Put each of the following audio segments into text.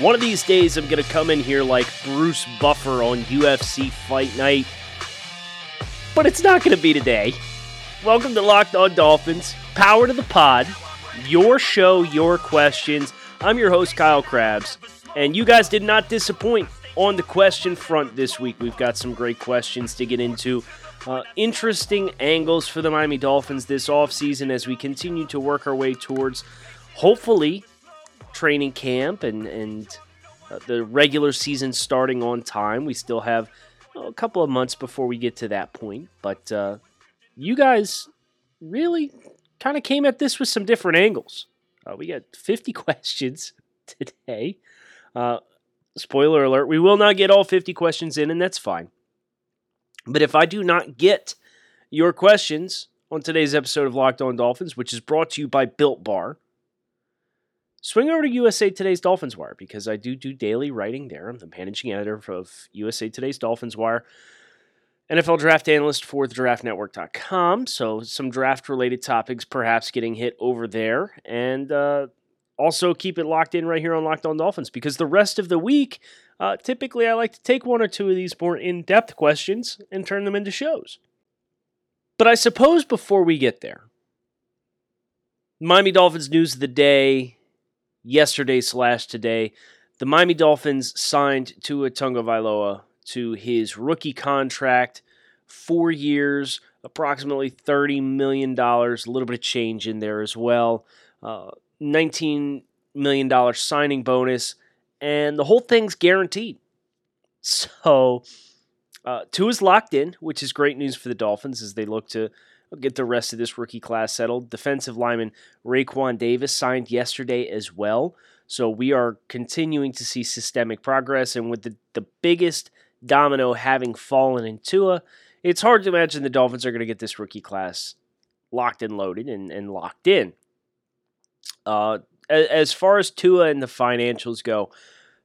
One of these days, I'm going to come in here like Bruce Buffer on UFC Fight Night. But it's not going to be today. Welcome to Locked On Dolphins, power to the pod, your show, your questions. I'm your host, Kyle Crabbs, and you guys did not disappoint on the question front this week. We've got some great questions to get into. Uh, interesting angles for the Miami Dolphins this offseason as we continue to work our way towards, hopefully, training camp and, and uh, the regular season starting on time. We still have a couple of months before we get to that point, but uh, you guys really kind of came at this with some different angles. Uh, we got 50 questions today. Uh, spoiler alert, we will not get all 50 questions in, and that's fine. But if I do not get your questions on today's episode of Locked On Dolphins, which is brought to you by Built Bar, swing over to USA Today's Dolphins Wire because I do do daily writing there. I'm the managing editor of USA Today's Dolphins Wire. NFL draft analyst for the draftnetwork.com. So, some draft related topics perhaps getting hit over there. And uh, also keep it locked in right here on Locked On Dolphins because the rest of the week, uh, typically I like to take one or two of these more in depth questions and turn them into shows. But I suppose before we get there, Miami Dolphins news of the day, yesterday slash today, the Miami Dolphins signed Tua Tagovailoa to his rookie contract, four years, approximately $30 million, a little bit of change in there as well. Uh, $19 million signing bonus, and the whole thing's guaranteed. So, uh, is locked in, which is great news for the Dolphins as they look to get the rest of this rookie class settled. Defensive lineman Raekwon Davis signed yesterday as well. So we are continuing to see systemic progress, and with the, the biggest domino having fallen in Tua, it's hard to imagine the Dolphins are going to get this rookie class locked and loaded and, and locked in. Uh, as far as Tua and the financials go,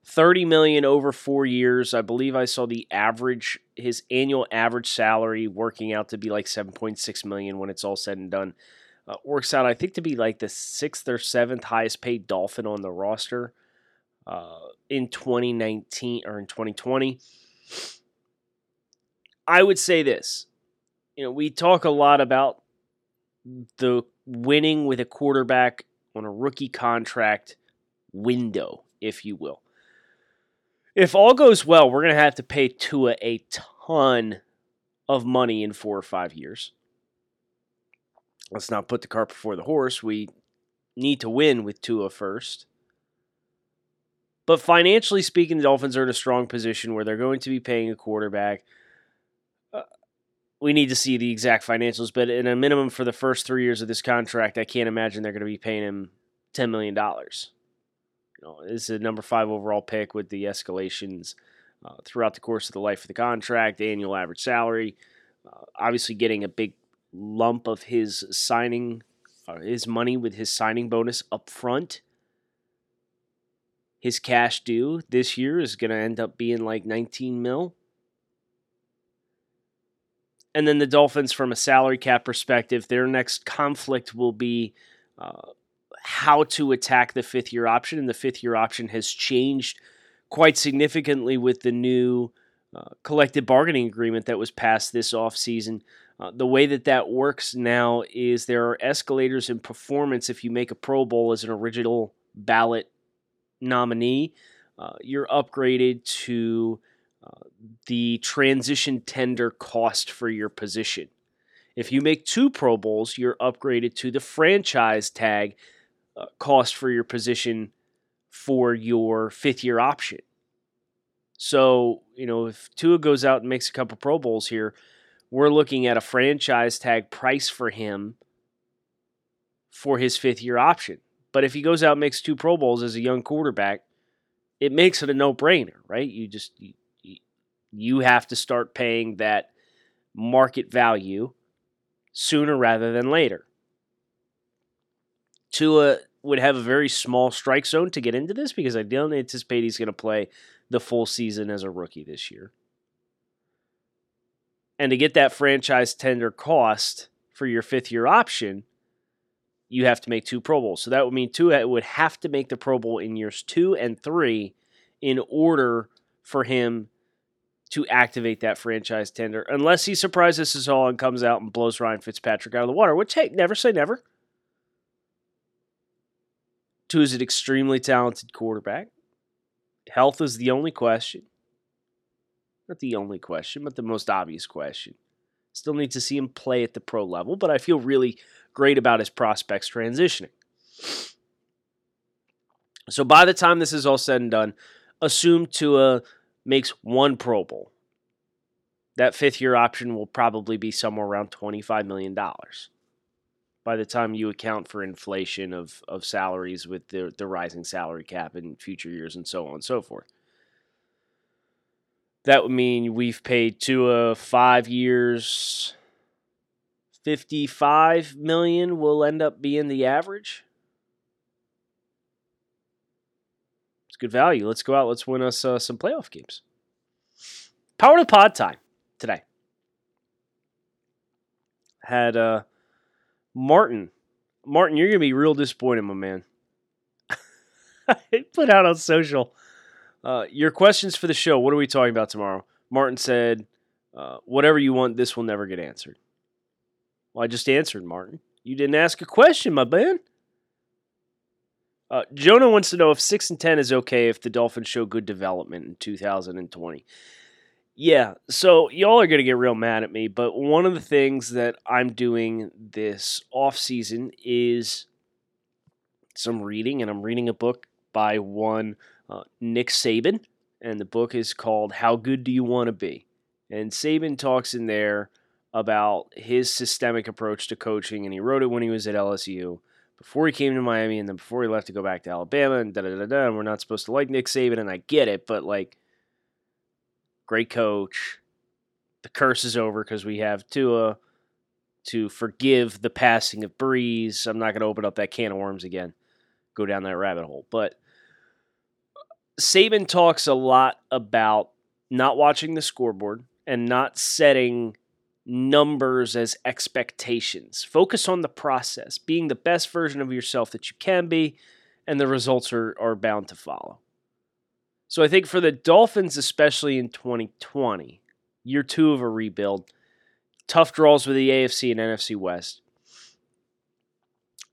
30 million over four years. I believe I saw the average, his annual average salary working out to be like 7.6 million when it's all said and done. Uh, works out, I think, to be like the sixth or seventh highest paid Dolphin on the roster uh, in 2019 or in 2020. I would say this. You know, we talk a lot about the winning with a quarterback on a rookie contract window, if you will. If all goes well, we're going to have to pay Tua a ton of money in four or five years. Let's not put the cart before the horse. We need to win with Tua first. But financially speaking, the Dolphins are in a strong position where they're going to be paying a quarterback. Uh, we need to see the exact financials, but in a minimum for the first three years of this contract, I can't imagine they're going to be paying him $10 million. Know, this is a number five overall pick with the escalations uh, throughout the course of the life of the contract, annual average salary. Uh, obviously, getting a big lump of his signing, uh, his money with his signing bonus up front his cash due this year is going to end up being like 19 mil. And then the Dolphins, from a salary cap perspective, their next conflict will be uh, how to attack the fifth year option. And the fifth year option has changed quite significantly with the new uh, collective bargaining agreement that was passed this offseason. Uh, the way that that works now is there are escalators in performance if you make a Pro Bowl as an original ballot nominee, uh, you're upgraded to uh, the transition tender cost for your position. If you make two Pro Bowls, you're upgraded to the franchise tag uh, cost for your position for your fifth year option. So, you know, if Tua goes out and makes a couple Pro Bowls here, we're looking at a franchise tag price for him for his fifth year option. But if he goes out and makes two Pro Bowls as a young quarterback, it makes it a no brainer, right? You just you, You have to start paying that market value sooner rather than later. Tua would have a very small strike zone to get into this because I don't anticipate he's going to play the full season as a rookie this year. And to get that franchise tender cost for your fifth year option, you have to make two Pro Bowls. So that would mean Tua would have to make the Pro Bowl in years two and three in order for him to activate that franchise tender, unless he surprises us all and comes out and blows Ryan Fitzpatrick out of the water, which, hey, never say never. Tua is an extremely talented quarterback. Health is the only question. Not the only question, but the most obvious question. Still need to see him play at the pro level, but I feel really great about his prospects transitioning. So by the time this is all said and done, assume Tua makes one Pro Bowl. That fifth year option will probably be somewhere around $25 million by the time you account for inflation of, of salaries with the, the rising salary cap in future years and so on and so forth. That would mean we've paid Tua five years, 55 million will end up being the average. It's good value. Let's go out. Let's win us uh, some playoff games. Power to pod time today. Had uh, Martin. Martin, you're gonna be real disappointed, my man. I put out on social. Uh, your questions for the show. What are we talking about tomorrow? Martin said, uh, "Whatever you want, this will never get answered." Well, I just answered, Martin. You didn't ask a question, my man. Uh, Jonah wants to know if six and ten is okay if the Dolphins show good development in 2020. Yeah, so y'all are gonna get real mad at me, but one of the things that I'm doing this off season is some reading, and I'm reading a book by one uh, Nick Saban, and the book is called "How Good Do You Want to Be?" And Saban talks in there about his systemic approach to coaching, and he wrote it when he was at LSU before he came to Miami, and then before he left to go back to Alabama, and da da da da. We're not supposed to like Nick Saban, and I get it, but like, great coach. The curse is over because we have Tua to forgive the passing of Brees. I'm not going to open up that can of worms again, go down that rabbit hole. But Saban talks a lot about not watching the scoreboard and not setting numbers as expectations. Focus on the process, being the best version of yourself that you can be, and the results are, are bound to follow. So I think for the Dolphins, especially in 2020, year two of a rebuild, tough draws with the AFC and NFC West.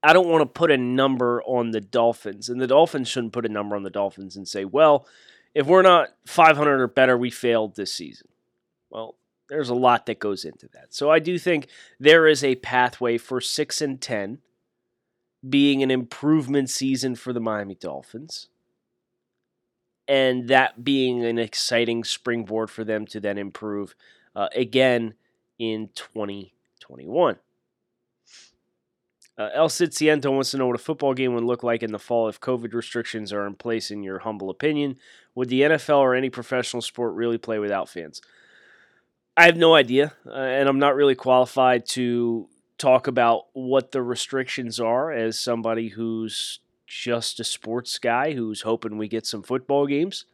I don't want to put a number on the Dolphins, and the Dolphins shouldn't put a number on the Dolphins and say, well, if we're not 500 or better, we failed this season. Well, there's a lot that goes into that. So I do think there is a pathway for 6 and 10 being an improvement season for the Miami Dolphins. And that being an exciting springboard for them to then improve uh, again in 2021. Uh, El Ciento wants to know what a football game would look like in the fall if COVID restrictions are in place, in your humble opinion. Would the NFL or any professional sport really play without fans? I have no idea, uh, and I'm not really qualified to talk about what the restrictions are as somebody who's just a sports guy who's hoping we get some football games.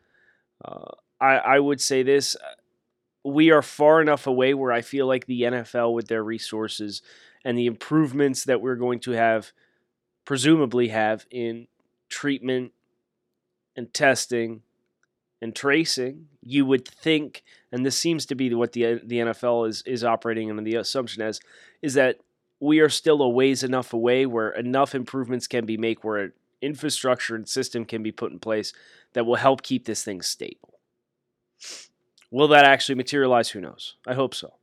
Uh, I, I would say this uh, we are far enough away where I feel like the NFL, with their resources and the improvements that we're going to have, presumably have in treatment and testing and tracing, you would think, and this seems to be what the the NFL is is operating under the assumption as, is that we are still a ways enough away where enough improvements can be made where infrastructure and system can be put in place that will help keep this thing stable. Will that actually materialize? Who knows? I hope so.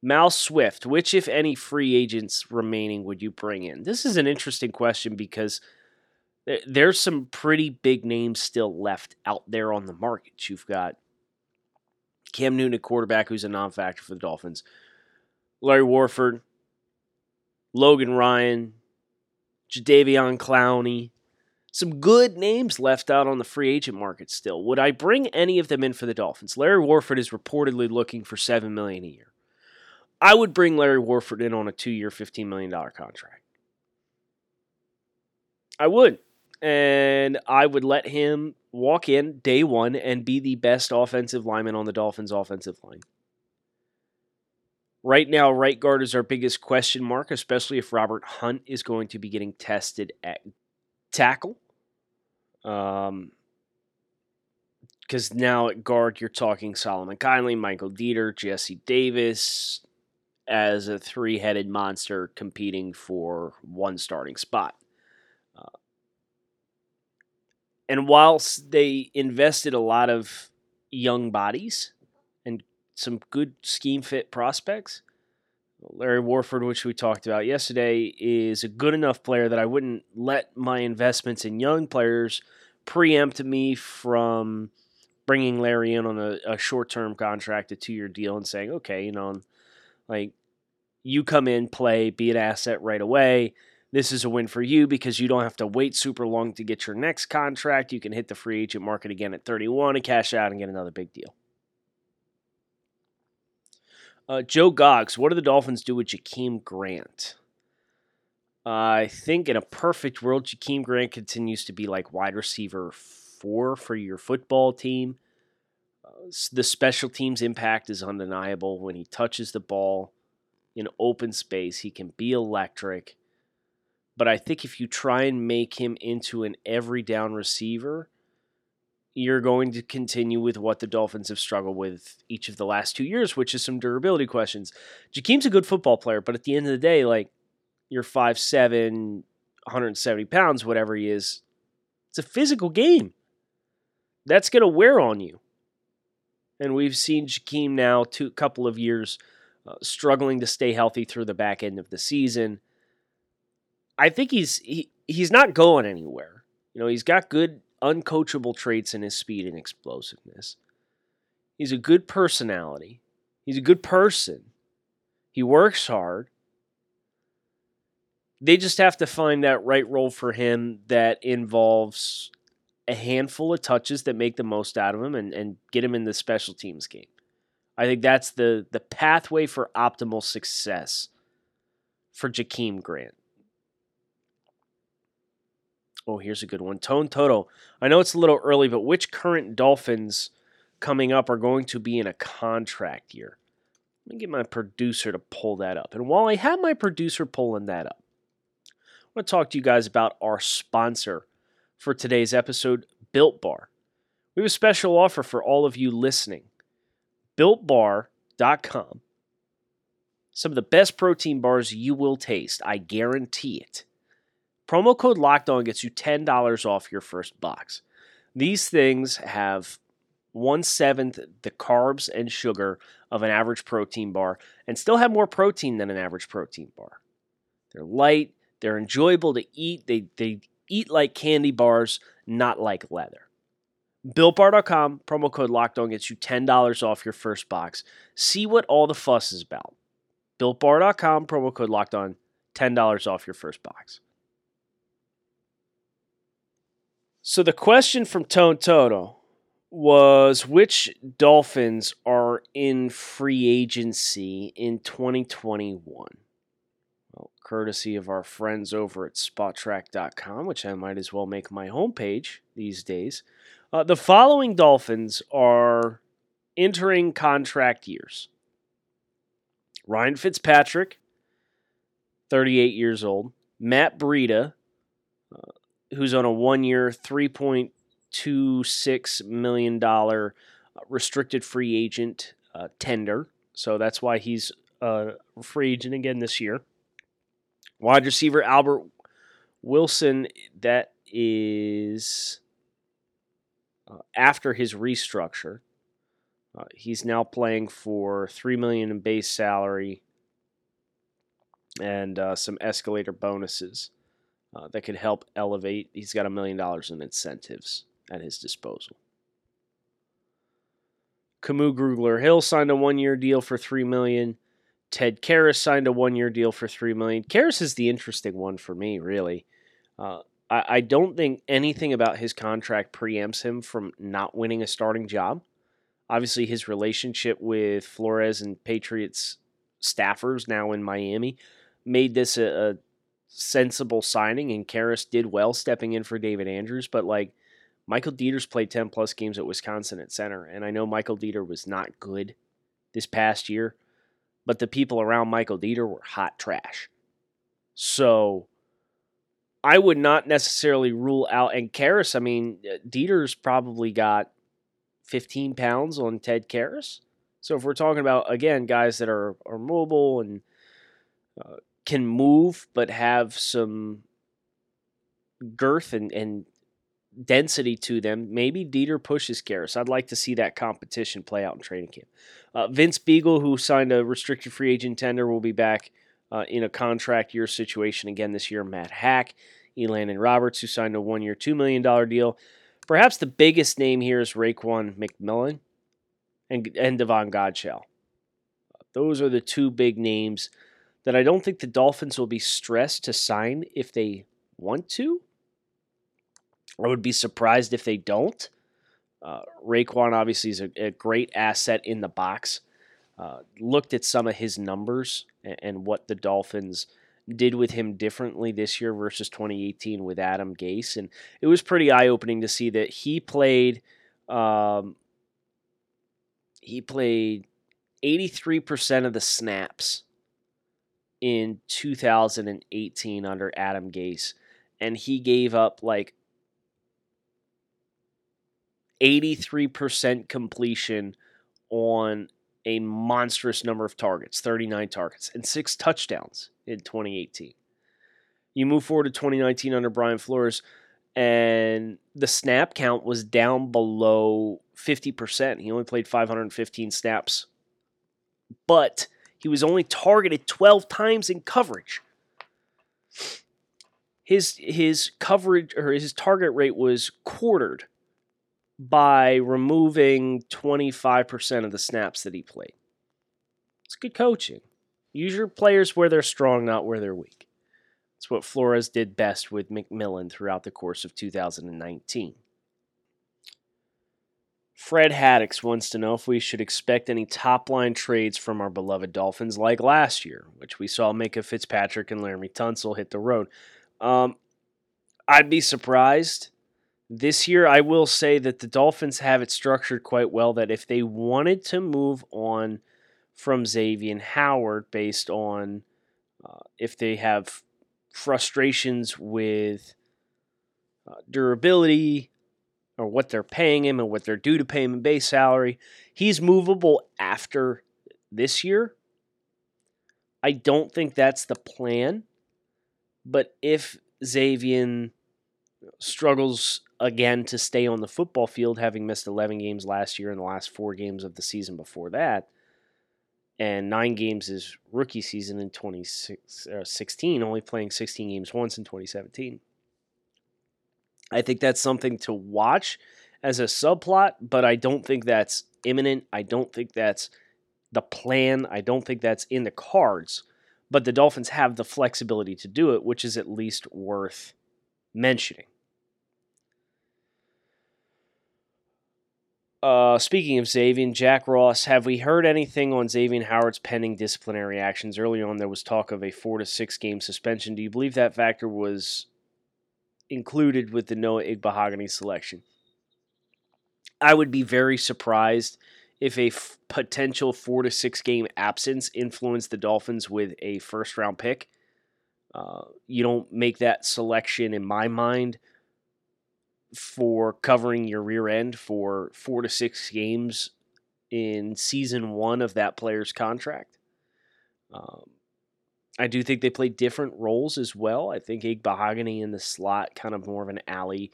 Mal Swift, which, if any, free agents remaining would you bring in? This is an interesting question because there's some pretty big names still left out there on the market. You've got Cam Newton a quarterback, who's a non-factor for the Dolphins. Larry Warford, Logan Ryan, Jadeveon Clowney, some good names left out on the free agent market still. Would I bring any of them in for the Dolphins? Larry Warford is reportedly looking for seven million a year. I would bring Larry Warford in on a two-year, fifteen million dollar contract. I would, and I would let him walk in day one and be the best offensive lineman on the Dolphins' offensive line. Right now, right guard is our biggest question mark, especially if Robert Hunt is going to be getting tested at tackle. Um, because now at guard you're talking Solomon Kindley, Michael Deiter, Jesse Davis as a three-headed monster competing for one starting spot. Uh, and whilst they invested a lot of young bodies some good scheme fit prospects, Larry Warford, which we talked about yesterday, is a good enough player that I wouldn't let my investments in young players preempt me from bringing Larry in on a, a short term contract, a two year deal, and saying, okay, you know, like you come in, play, be an asset right away. This is a win for you because you don't have to wait super long to get your next contract. You can hit the free agent market again at 31 and cash out and get another big deal. Uh, Joe Goggs, what do the Dolphins do with Jakeem Grant? I think in a perfect world, Jakeem Grant continues to be like wide receiver four for your football team. Uh, the special teams impact is undeniable. When he touches the ball in open space, he can be electric. But I think if you try and make him into an every down receiver, you're going to continue with what the Dolphins have struggled with each of the last two years, which is some durability questions. Jakeem's a good football player, but at the end of the day, like you're 5'7, 170 pounds, whatever he is, it's a physical game. That's going to wear on you. And we've seen Jakeem now, two couple of years, uh, struggling to stay healthy through the back end of the season. I think he's he, he's not going anywhere. You know, he's got good uncoachable traits in his speed and explosiveness. He's a good personality. He's a good person. He works hard. They just have to find that right role for him that involves a handful of touches that make the most out of him and, and get him in the special teams game. I think that's the the pathway for optimal success for Jakeem Grant. Oh, here's a good one. Tone Toto. I know it's a little early, but which current Dolphins coming up are going to be in a contract year? Let me get my producer to pull that up. And while I have my producer pulling that up, I want to talk to you guys about our sponsor for today's episode, Built Bar. We have a special offer for all of you listening. BuiltBar.com. Some of the best protein bars you will taste. I guarantee it. Promo code Locked On gets you $10 off your first box. These things have one seventh the carbs and sugar of an average protein bar and still have more protein than an average protein bar. They're light, they're enjoyable to eat, they, they eat like candy bars, not like leather. BuiltBar.com, promo code Locked On gets you $10 off your first box. See what all the fuss is about. BuiltBar.com, promo code Locked On, $10 off your first box. So the question from Tone Toto was which Dolphins are in free agency in 2021? Well, courtesy of our friends over at Spotrac.com, which I might as well make my homepage these days. Uh, the following Dolphins are entering contract years Ryan Fitzpatrick, 38 years old, Matt Breida, who's on a one year, $3.26 million uh, restricted free agent uh, tender. So that's why he's a free agent again this year. Wide receiver Albert Wilson, that is uh, after his restructure. Uh, he's now playing for three million in base salary and uh, some escalator bonuses uh, that could help elevate. He's got a million dollars in incentives at his disposal. Kamu Grugier-Hill signed a one-year deal for three million. Ted Karras signed a one-year deal for three million. Karras is the interesting one for me, really. Uh, I, I don't think anything about his contract preempts him from not winning a starting job. Obviously, his relationship with Flores and Patriots staffers now in Miami made this a, a sensible signing, and Karras did well stepping in for David Andrews. But like Michael Deiter's played 10 plus games at Wisconsin at center, and I know Michael Deiter was not good this past year, but the people around Michael Deiter were hot trash. So I would not necessarily rule out, and Karras, I mean, Deiter's probably got 15 pounds on Ted Karras. So if we're talking about, again, guys that are, are mobile and uh, can move, but have some girth and, and density to them, maybe Deiter pushes Karras. I'd like to see that competition play out in training camp. Uh, Vince Biegel, who signed a restricted free agent tender, will be back uh, in a contract year situation again this year. Matt Haack, Elan and Roberts, who signed a one year, $2 million deal. Perhaps the biggest name here is Raekwon McMillan and, and Davon Godchaux. Those are the two big names that I don't think the Dolphins will be stressed to sign if they want to. I would be surprised if they don't. Uh, Raekwon obviously is a, a, great asset in the box. Uh, looked at some of his numbers and, and, what the Dolphins did with him differently this year versus 2018 with Adam Gase, and it was pretty eye opening to see that he played. Um, he played 83% of the snaps in 2018 under Adam Gase, and he gave up like 83% completion on a monstrous number of targets 39 targets and six touchdowns in 2018. You move forward to 2019 under Brian Flores, and the snap count was down below 50%. He only played 515 snaps, but he was only targeted 12 times in coverage. His his coverage or his target rate was quartered by removing 25% of the snaps that he played. It's good coaching. Use your players where they're strong, not where they're weak. It's what Flores did best with McMillan throughout the course of 2019. Fred Haddix wants to know if we should expect any top line trades from our beloved Dolphins like last year, which we saw Minkah Fitzpatrick and Laremy Tunsil hit the road. Um, I'd be surprised this year, I will say that the Dolphins have it structured quite well that if they wanted to move on from Xavier Howard based on uh, if they have frustrations with uh, durability or what they're paying him and what they're due to pay him in base salary, he's movable after this year. I don't think that's the plan. But if Xavier struggles again to stay on the football field, having missed 11 games last year and the last four games of the season before that. And nine games his rookie season in 2016, uh, only playing 16 games once in 2017. I think that's something to watch as a subplot, but I don't think that's imminent. I don't think that's the plan. I don't think that's in the cards. But the Dolphins have the flexibility to do it, which is at least worth mentioning. Uh, speaking of Xavier, Jack Ross, have we heard anything on Xavier Howard's pending disciplinary actions? Early on, there was talk of a four to six game suspension. Do you believe that factor was included with the Noah Igbinoghene selection? I would be very surprised if a f- potential four to six game absence influenced the Dolphins with a first round pick. Uh, you don't make that selection, in my mind, for covering your rear end for four to six games in season one of that player's contract. Um, I do think they play different roles as well. I think Igbinoghene in the slot, kind of more of an alley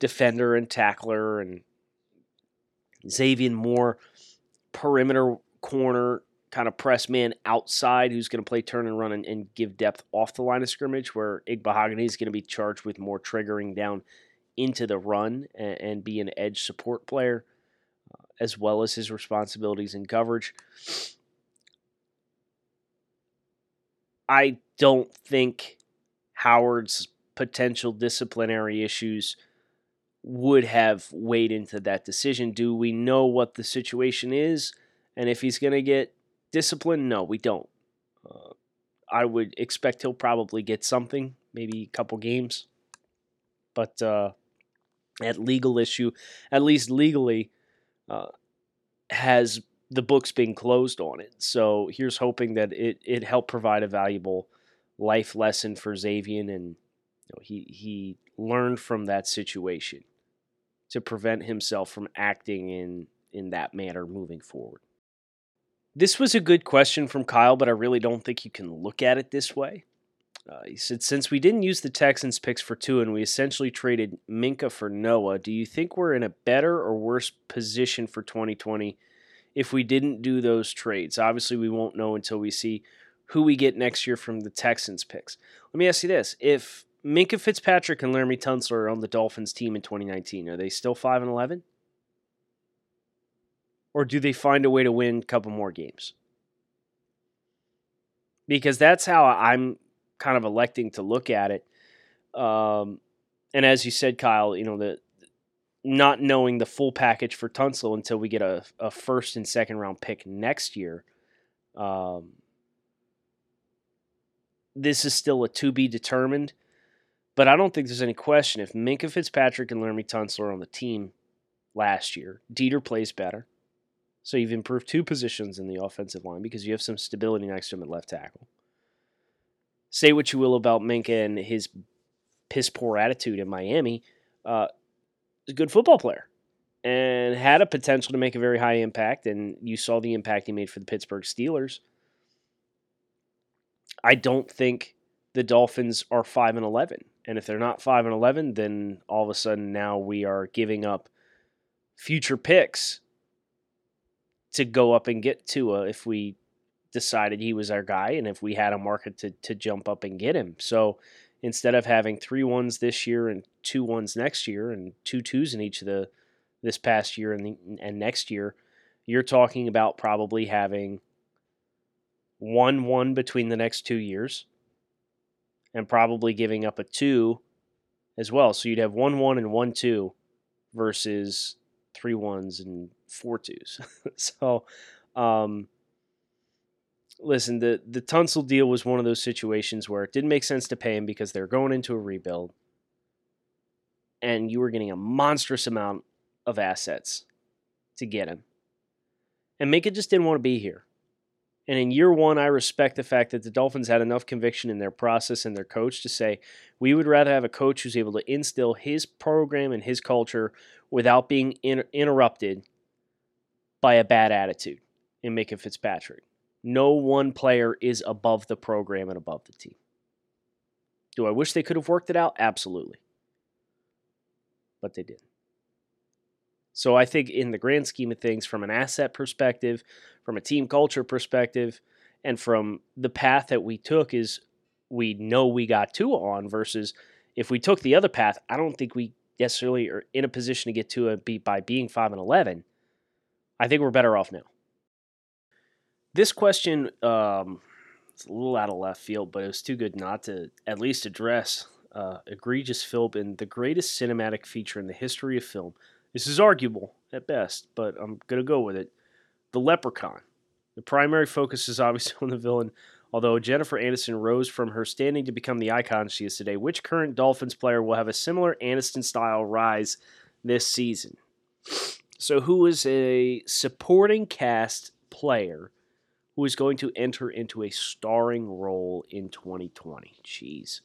defender and tackler, and Xavier more perimeter corner, kind of press man outside who's going to play turn and run and, and, give depth off the line of scrimmage, where Igbinoghene is going to be charged with more triggering down into the run and, and be an edge support player, uh, as well as his responsibilities in coverage. I don't think Howard's potential disciplinary issues would have weighed into that decision. Do we know what the situation is? And if he's going to get disciplined, no, we don't. Uh, I would expect he'll probably get something, maybe a couple games. But uh, at legal issue, at least legally, uh, has the books being closed on it. So here's hoping that it it helped provide a valuable life lesson for Xavier, and you know, he he learned from that situation to prevent himself from acting in in that manner moving forward. This was a good question from Kyle, but I really don't think you can look at it this way. Uh, he said, since we didn't use the Texans picks for two and we essentially traded Minkah for Noah, do you think we're in a better or worse position for 2020 if we didn't do those trades? Obviously, we won't know until we see who we get next year from the Texans picks. Let me ask you this: If Minkah Fitzpatrick and Laremy Tunsil are on the Dolphins team in 2019, are they still five and 11? Or do they find a way to win a couple more games? Because that's how I'm kind of electing to look at it. Um, and as you said, Kyle, you know, the not knowing the full package for Tunsil until we get a, a first and second round pick next year. Um, this is still a to be determined, but I don't think there's any question if Minkah Fitzpatrick and Laremy Tunsil are on the team last year, Deiter plays better. So you've improved two positions in the offensive line because you have some stability next to him at left tackle say what you will about Minkah and his piss poor attitude in Miami, uh, a good football player and had a potential to make a very high impact. And you saw the impact he made for the Pittsburgh Steelers. I don't think the Dolphins are five and eleven, and if they're not five and eleven, then all of a sudden now we are giving up future picks to go up and get Tua if we decided he was our guy and if we had a market to, to jump up and get him. So instead of having three ones this year and two ones next year and two twos in each of the this past year and, the, and next year, you're talking about probably having one one between the next two years and probably giving up a two as well. So you'd have one one and one two versus three ones and four twos. so um, listen, the the Tunsil deal was one of those situations where it didn't make sense to pay him because they're going into a rebuild, and you were getting a monstrous amount of assets to get him, and Minkah just didn't want to be here. And in year one, I respect the fact that the Dolphins had enough conviction in their process and their coach to say, we would rather have a coach who's able to instill his program and his culture without being inter- interrupted by a bad attitude in Minkah Fitzpatrick. No one player is above the program and above the team. Do I wish they could have worked it out? Absolutely. But they didn't. So I think, in the grand scheme of things, from an asset perspective, from a team culture perspective, and from the path that we took, is we know we got Tua on versus if we took the other path, I don't think we necessarily are in a position to get to a beat by being five and eleven. I think we're better off now. This question um, it's a little out of left field, but it was too good not to at least address uh, egregious film in the greatest cinematic feature in the history of film. This is arguable at best, but I'm going to go with it. The Leprechaun. The primary focus is obviously on the villain, although Jennifer Aniston rose from her standing to become the icon she is today. Which current Dolphins player will have a similar Aniston style rise this season? So, who is a supporting cast player who is going to enter into a starring role in 2020. Jeez.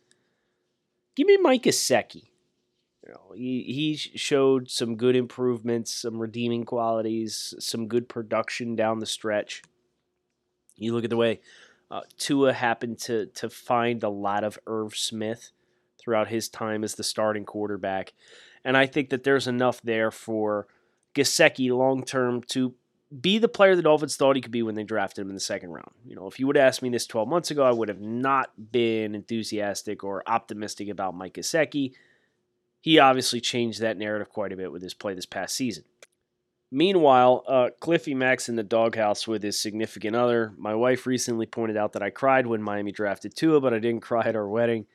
Give me Mike Gesicki. You know, he, he showed some good improvements, some redeeming qualities, some good production down the stretch. You look at the way uh, Tua happened to to find a lot of Irv Smith throughout his time as the starting quarterback, and I think that there's enough there for Gesicki long term to be the player the Dolphins thought he could be when they drafted him in the second round. You know, if you would have asked me this 12 months ago, I would have not been enthusiastic or optimistic about Mike Gesicki. He obviously changed that narrative quite a bit with his play this past season. Meanwhile, uh, Cliffy Max in the doghouse with his significant other. My wife recently pointed out that I cried when Miami drafted Tua, but I didn't cry at our wedding.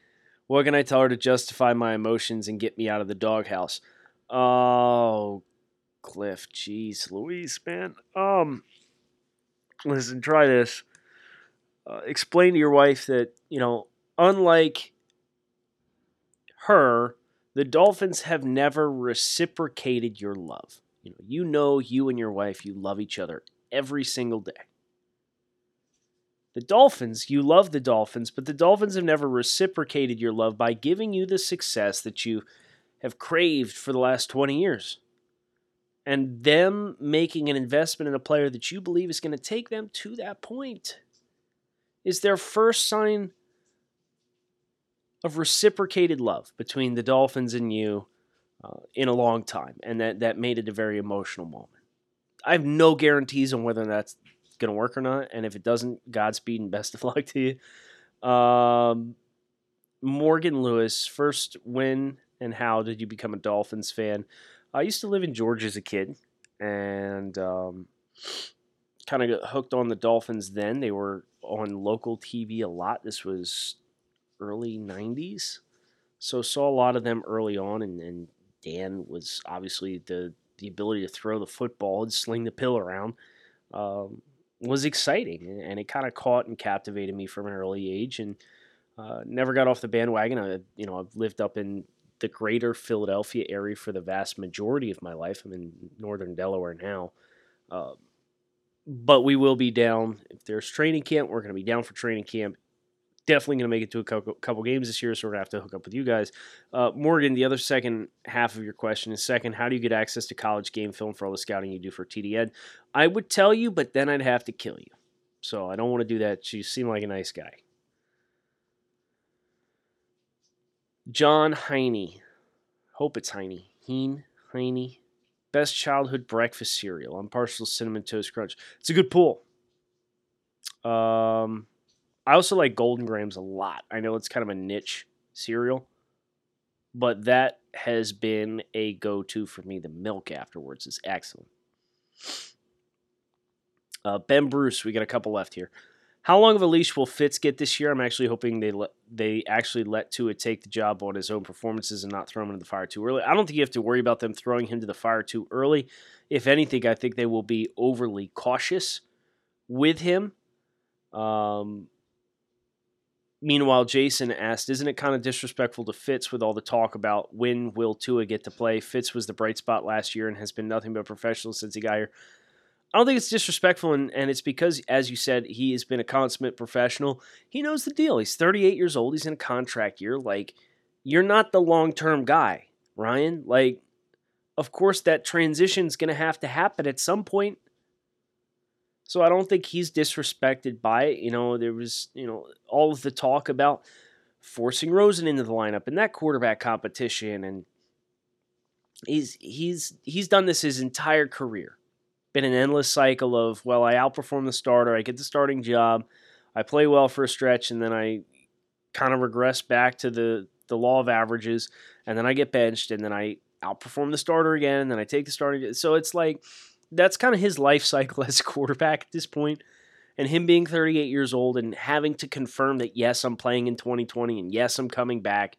What can I tell her to justify my emotions and get me out of the doghouse? Oh, Cliff, jeez, Louise, man. Um, listen, try this. Uh, explain to your wife that you know, unlike her, the Dolphins have never reciprocated your love. You know, you know, you and your wife, you love each other every single day. The Dolphins, you love the Dolphins, but the Dolphins have never reciprocated your love by giving you the success that you have craved for the last 20 years. And them making an investment in a player that you believe is going to take them to that point is their first sign of reciprocated love between the Dolphins and you uh, in a long time. And that, that made it a very emotional moment. I have no guarantees on whether that's going to work or not. And if it doesn't, Godspeed and best of luck to you. Um, Morgan Lewis, first when and how did you become a Dolphins fan? I used to live in Georgia as a kid and um, kind of got hooked on the Dolphins then. They were on local TV a lot. This was early 90s. So saw a lot of them early on, and, and Dan was obviously the the ability to throw the football and sling the pill around. Um, was exciting, and it kind of caught and captivated me from an early age, and uh, never got off the bandwagon. I, you know, I've lived up in the greater Philadelphia area for the vast majority of my life. I'm in northern Delaware now. Uh, but we will be down if there's training camp. We're going to be down for training camp. Definitely going to make it to a couple, games this year, so we're going to have to hook up with you guys. Uh, Morgan, the other second half of your question is second, how do you get access to college game film for all the scouting you do for TDN? I would tell you, but then I'd have to kill you. So I don't want to do that. You seem like a nice guy. John Heine. Hope it's Heine. Heen, Heine. Best childhood breakfast cereal. Partial cinnamon toast crunch. It's a good pull. Um, I also like Golden Grahams a lot. I know it's kind of a niche cereal, but that has been a go-to for me. The milk afterwards is excellent. Uh, ben Bruce, we got a couple left here. How long of a leash will Fitz get this year? I'm actually hoping they let, they actually let Tua take the job on his own performances and not throw him into the fire too early. I don't think you have to worry about them throwing him to the fire too early. If anything, I think they will be overly cautious with him. Um, meanwhile, Jason asked, "Isn't it kind of disrespectful to Fitz with all the talk about when will Tua get to play? Fitz was the bright spot last year and has been nothing but professional since he got here." I don't think it's disrespectful, and, and it's because, as you said, he has been a consummate professional. He knows the deal. He's 38 years old. He's in a contract year. Like, you're not the long term guy, Ryan. Like, of course, that transition's going to have to happen at some point. So I don't think he's disrespected by it. You know, there was, you know, all of the talk about forcing Rosen into the lineup and that quarterback competition and he's he's he's done this his entire career been an endless cycle of well, I outperform the starter, I get the starting job, I play well for a stretch, and then I kind of regress back to the the law of averages, and then I get benched, and then I outperform the starter again, and then I take the starting. So it's like that's kind of his life cycle as a quarterback at this point. And him being 38 years old and having to confirm that yes, I'm playing in 2020 and yes, I'm coming back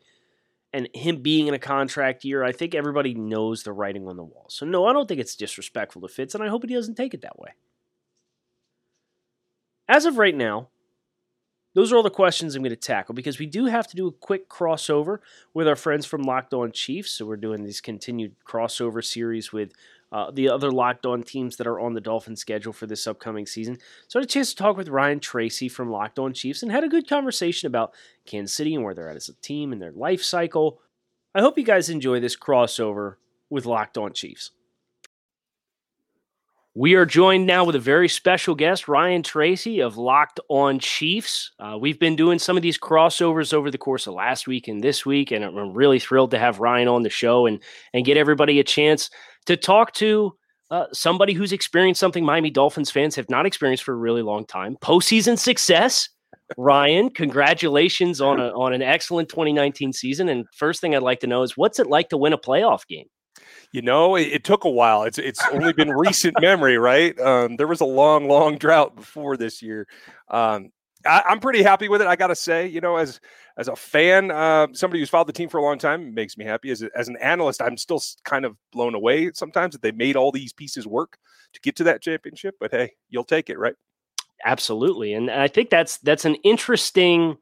and him being in a contract year, I think everybody knows the writing on the wall. So, no, I don't think it's disrespectful to Fitz, and I hope he doesn't take it that way. As of right now, those are all the questions I'm going to tackle because we do have to do a quick crossover with our friends from Locked On Chiefs. So, we're doing this continued crossover series with uh, the other locked on teams that are on the Dolphin schedule for this upcoming season. So I had a chance to talk with Ryan Tracy from Locked On Chiefs and had a good conversation about Kansas City and where they're at as a team and their life cycle. I hope you guys enjoy this crossover with Locked On Chiefs. We are joined now with a very special guest, Ryan Tracy of Locked On Chiefs. Uh, we've been doing some of these crossovers over the course of last week and this week, and I'm really thrilled to have Ryan on the show and and get everybody a chance to talk to uh, somebody who's experienced something Miami Dolphins fans have not experienced for a really long time postseason success. Ryan, congratulations on a, on an excellent 2019 season. And first thing I'd like to know is what's it like to win a playoff game? You know, it, it took a while. It's it's only been recent memory, right? Um, there was a long, long drought before this year. Um, I, am pretty happy with it. I got to say, you know, as as a fan, uh, somebody who's followed the team for a long time makes me happy. As a, as an analyst, I'm still kind of blown away sometimes that they made all these pieces work to get to that championship. But hey, you'll take it, right? Absolutely, and I think that's that's an interesting.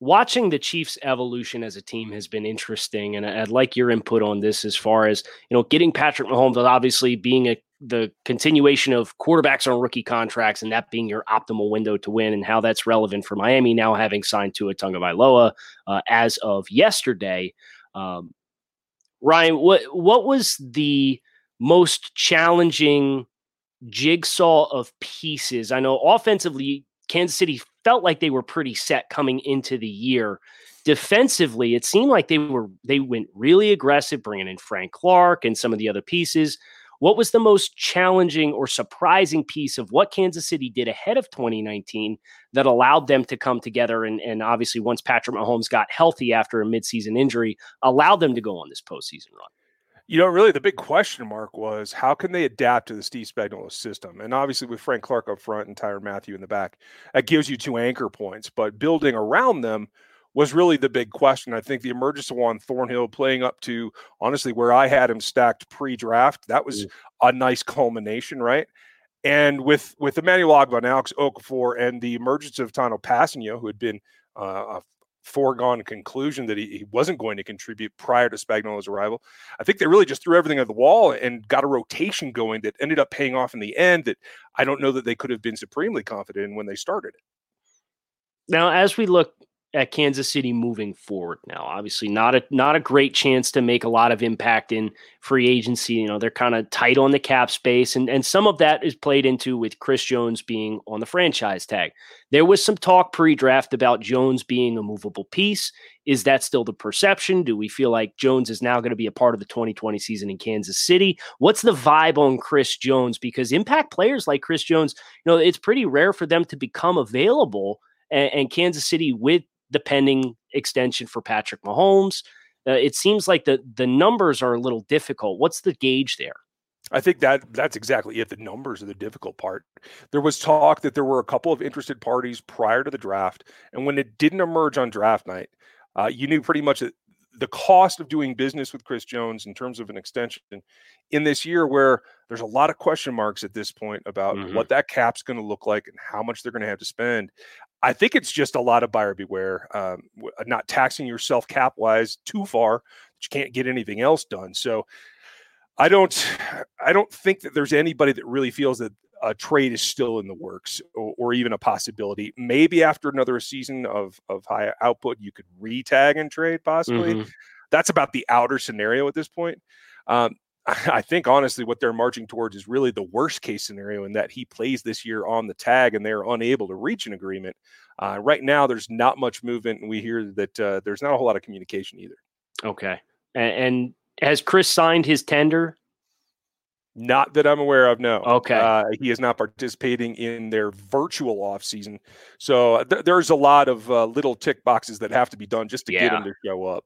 Watching the Chiefs' evolution as a team has been interesting, and I'd like your input on this as far as you know, getting Patrick Mahomes obviously being a the continuation of quarterbacks on rookie contracts and that being your optimal window to win and how that's relevant for Miami now having signed to Tua Tagovailoa uh, as of yesterday. Um, Ryan, what what was the most challenging jigsaw of pieces? I know offensively, Kansas City felt like they were pretty set coming into the year. Defensively, it seemed like they were they went really aggressive, bringing in Frank Clark and some of the other pieces. What was the most challenging or surprising piece of what Kansas City did ahead of 2019 that allowed them to come together? And, and obviously, once Patrick Mahomes got healthy after a midseason injury, allowed them to go on this postseason run. You know, really, the big question mark was how can they adapt to the Steve Spagnuolo system? And obviously, with Frank Clark up front and Tyrann Mathieu in the back, that gives you two anchor points. But building around them was really the big question. I think the emergence of Juan Thornhill playing up to honestly where I had him stacked pre-draft, that was mm. a nice culmination, right? And with with Emmanuel Ogbah, Alex Okafor, and the emergence of Tano Kpassagnon, who had been uh, a foregone conclusion that he, he, wasn't going to contribute prior to Spagnuolo's arrival, I think they really just threw everything at the wall and got a rotation going that ended up paying off in the end. That I don't know that they could have been supremely confident in when they started it. Now, as we look at Kansas City moving forward now. Obviously, not a not a great chance to make a lot of impact in free agency. You know, they're kind of tight on the cap space, and and some of that is played into with Chris Jones being on the franchise tag. There was some talk pre-draft about Jones being a movable piece. Is that still the perception? Do we feel like Jones is now going to be a part of the 2020 season in Kansas City? What's the vibe on Chris Jones? Because impact players like Chris Jones, you know, it's pretty rare for them to become available and, Kansas City with the pending extension for Patrick Mahomes. Uh, it seems like the the numbers are a little difficult. What's the gauge there? I think that that's exactly it. The numbers are the difficult part. There was talk that there were a couple of interested parties prior to the draft, and when it didn't emerge on draft night, uh, you knew pretty much that the cost of doing business with Chris Jones in terms of an extension in this year where there's a lot of question marks at this point about mm-hmm. what that cap's going to look like and how much they're going to have to spend. I think it's just a lot of buyer beware, um, uh, not taxing yourself cap wise too far that you can't get anything else done. So I don't, I don't think that there's anybody that really feels that a trade is still in the works or, or, even a possibility. Maybe after another season of of high output, you could retag and trade possibly. Mm-hmm. That's about the outer scenario at this point. Um, I think honestly, what they're marching towards is really the worst case scenario in that he plays this year on the tag and they're unable to reach an agreement. Uh, right now, there's not much movement, and we hear that uh, there's not a whole lot of communication either. Okay. And, and, has Chris signed his tender? Not that I'm aware of. No. Okay. Uh, he is not participating in their virtual off season, so th- there's a lot of uh, little tick boxes that have to be done just to yeah. get him to show up.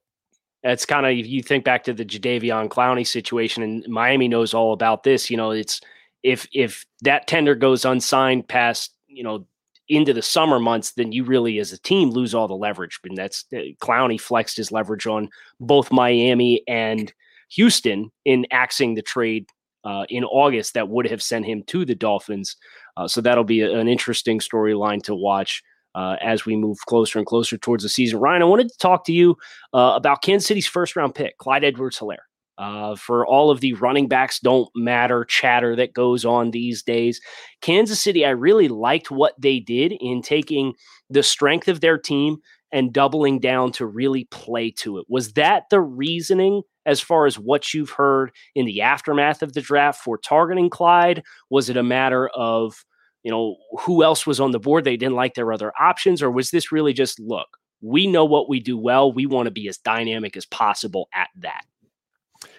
It's kind of you think back to the Jadeveon Clowney situation, and Miami knows all about this. You know, it's if if that tender goes unsigned past you know into the summer months, then you really, as a team, lose all the leverage. And that's uh, Clowney flexed his leverage on both Miami and Houston in axing the trade uh, in August that would have sent him to the Dolphins. Uh, so that'll be a, an interesting storyline to watch uh, as we move closer and closer towards the season. Ryan, I wanted to talk to you uh, about Kansas City's first round pick, Clyde Edwards Helaire. Uh, for all of the running backs don't matter chatter that goes on these days. Kansas City, I really liked what they did in taking the strength of their team and doubling down to really play to it. Was that the reasoning as far as what you've heard in the aftermath of the draft for targeting Clyde? Was it a matter of you know, who else was on the board? They didn't like their other options, or was this really just look, we know what we do well. We want to be as dynamic as possible at that.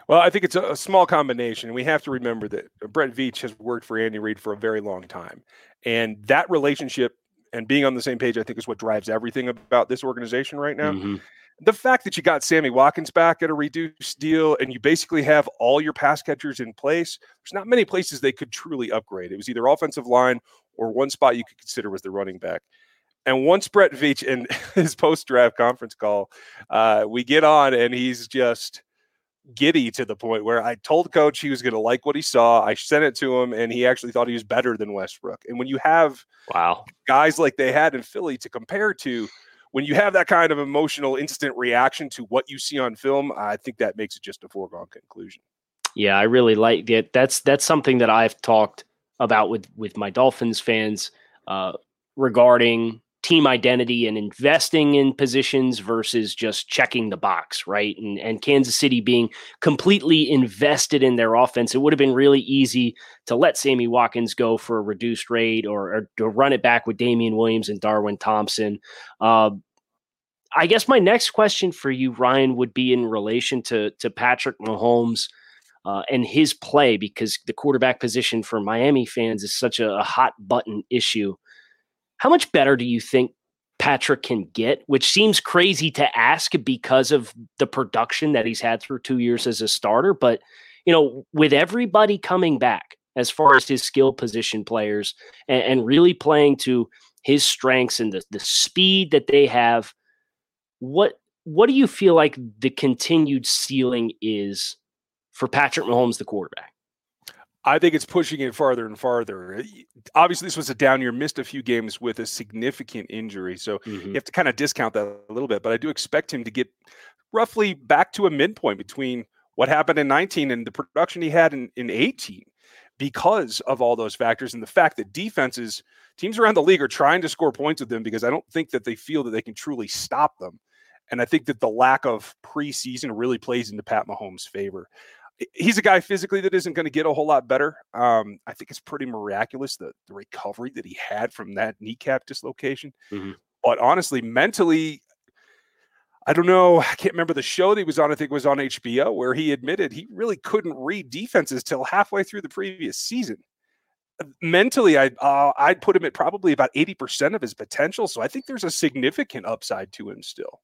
Well, I think it's a, small combination. We have to remember that Brett Veach has worked for Andy Reid for a very long time. And that relationship and being on the same page, I think, is what drives everything about this organization right now. Mm-hmm the fact that you got Sammy Watkins back at a reduced deal and you basically have all your pass catchers in place, there's not many places they could truly upgrade. It was either offensive line or one spot you could consider was the running back. And once Brett Veach in his post draft conference call, uh, we get on and he's just giddy to the point where I told coach he was going to like what he saw. I sent it to him and he actually thought he was better than Westbrook. And when you have wow guys like they had in Philly to compare to, when you have that kind of emotional instant reaction to what you see on film, I think that makes it just a foregone conclusion. Yeah, I really like that. That's that's something that I've talked about with with my Dolphins fans uh, regarding team identity and investing in positions versus just checking the box, right? And and Kansas City being completely invested in their offense. It would have been really easy to let Sammy Watkins go for a reduced rate or, or to run it back with Damien Williams and Darwin Thompson. Uh, I guess my next question for you, Ryan, would be in relation to to Patrick Mahomes. Uh, and his play, because the quarterback position for Miami fans is such a, a hot button issue. How much better do you think Patrick can get, which seems crazy to ask because of the production that he's had through two years as a starter. But, you know, with everybody coming back as far as his skill position players and, and really playing to his strengths and the, the speed that they have, what what do you feel like the continued ceiling is for Patrick Mahomes, the quarterback? I think it's pushing it farther and farther. Obviously, this was a down year, missed a few games with a significant injury. So mm-hmm. you have to kind of discount that a little bit. But I do expect him to get roughly back to a midpoint between what happened in 19 and the production he had in, in 18 because of all those factors and the fact that defenses, teams around the league are trying to score points with them because I don't think that they feel that they can truly stop them. And I think that the lack of preseason really plays into Pat Mahomes' favor he's a guy physically that isn't going to get a whole lot better. Um, I think it's pretty miraculous the, the recovery that he had from that kneecap dislocation. Mm-hmm. But honestly, mentally, I don't know. I can't remember the show that he was on. I think it was on HBO where he admitted he really couldn't read defenses till halfway through the previous season. Uh, mentally, I uh, I'd put him at probably about eighty percent of his potential. So I think there's a significant upside to him still.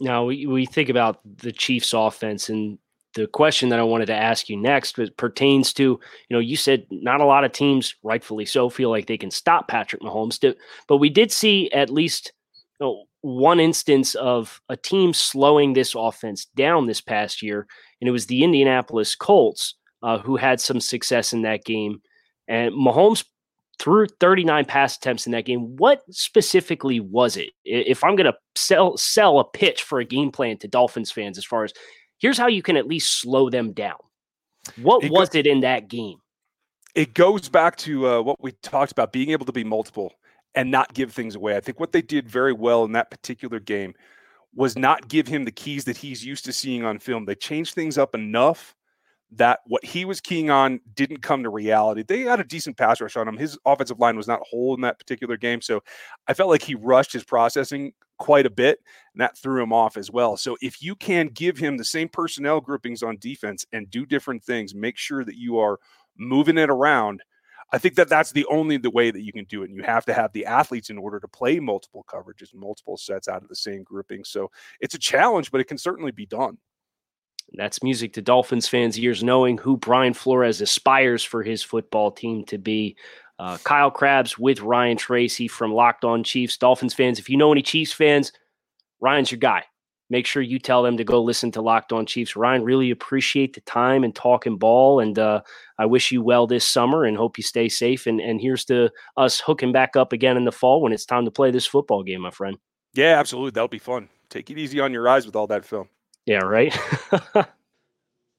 Now we, we think about the Chiefs offense and the question that I wanted to ask you next pertains to, you know, you said not a lot of teams, rightfully so, feel like they can stop Patrick Mahomes, but we did see at least you know, one instance of a team slowing this offense down this past year, and it was the Indianapolis Colts uh, who had some success in that game. And Mahomes threw 39 pass attempts in that game. What specifically was it? If I'm going to sell sell a pitch for a game plan to Dolphins fans, as far as here's how you can at least slow them down. What it was go- it in that game? It goes back to uh, what we talked about being able to be multiple and not give things away. I think what they did very well in that particular game was not give him the keys that he's used to seeing on film. They changed things up enough that what he was keying on didn't come to reality. They had a decent pass rush on him. His offensive line was not whole in that particular game. So I felt like he rushed his processing quite a bit, and that threw him off as well. So if you can give him the same personnel groupings on defense and do different things, make sure that you are moving it around. I think that that's the only the way that you can do it. And you have to have the athletes in order to play multiple coverages, multiple sets out of the same grouping. So it's a challenge, but it can certainly be done. That's music to Dolphins fans' ears, knowing who Brian Flores aspires for his football team to be. Uh, Kyle Crabbs with Ryan Tracy from Locked On Chiefs. Dolphins fans, if you know any Chiefs fans, Ryan's your guy. Make sure you tell them to go listen to Locked On Chiefs. Ryan, really appreciate the time and talking ball. And uh, I wish you well this summer and hope you stay safe. And, and here's to us hooking back up again in the fall when it's time to play this football game, my friend. Yeah, absolutely. That'll be fun. Take it easy on your eyes with all that film. Yeah, right.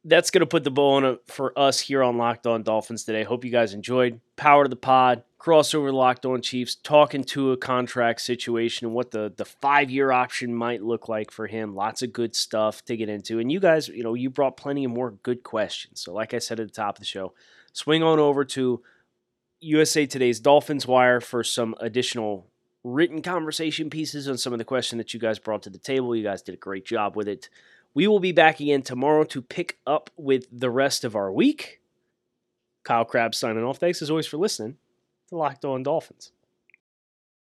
That's going to put the bow on it for us here on Locked On Dolphins today. Hope you guys enjoyed. Power to the pod, crossover Locked On Chiefs, talking to a contract situation and what the, the five year option might look like for him. Lots of good stuff to get into. And you guys, you know, you brought plenty of more good questions. So, like I said at the top of the show, swing on over to USA Today's Dolphins Wire for some additional written conversation pieces on some of the questions that you guys brought to the table. You guys did a great job with it. We will be back again tomorrow to pick up with the rest of our week. Kyle Crabbs signing off. Thanks as always for listening to Locked On Dolphins.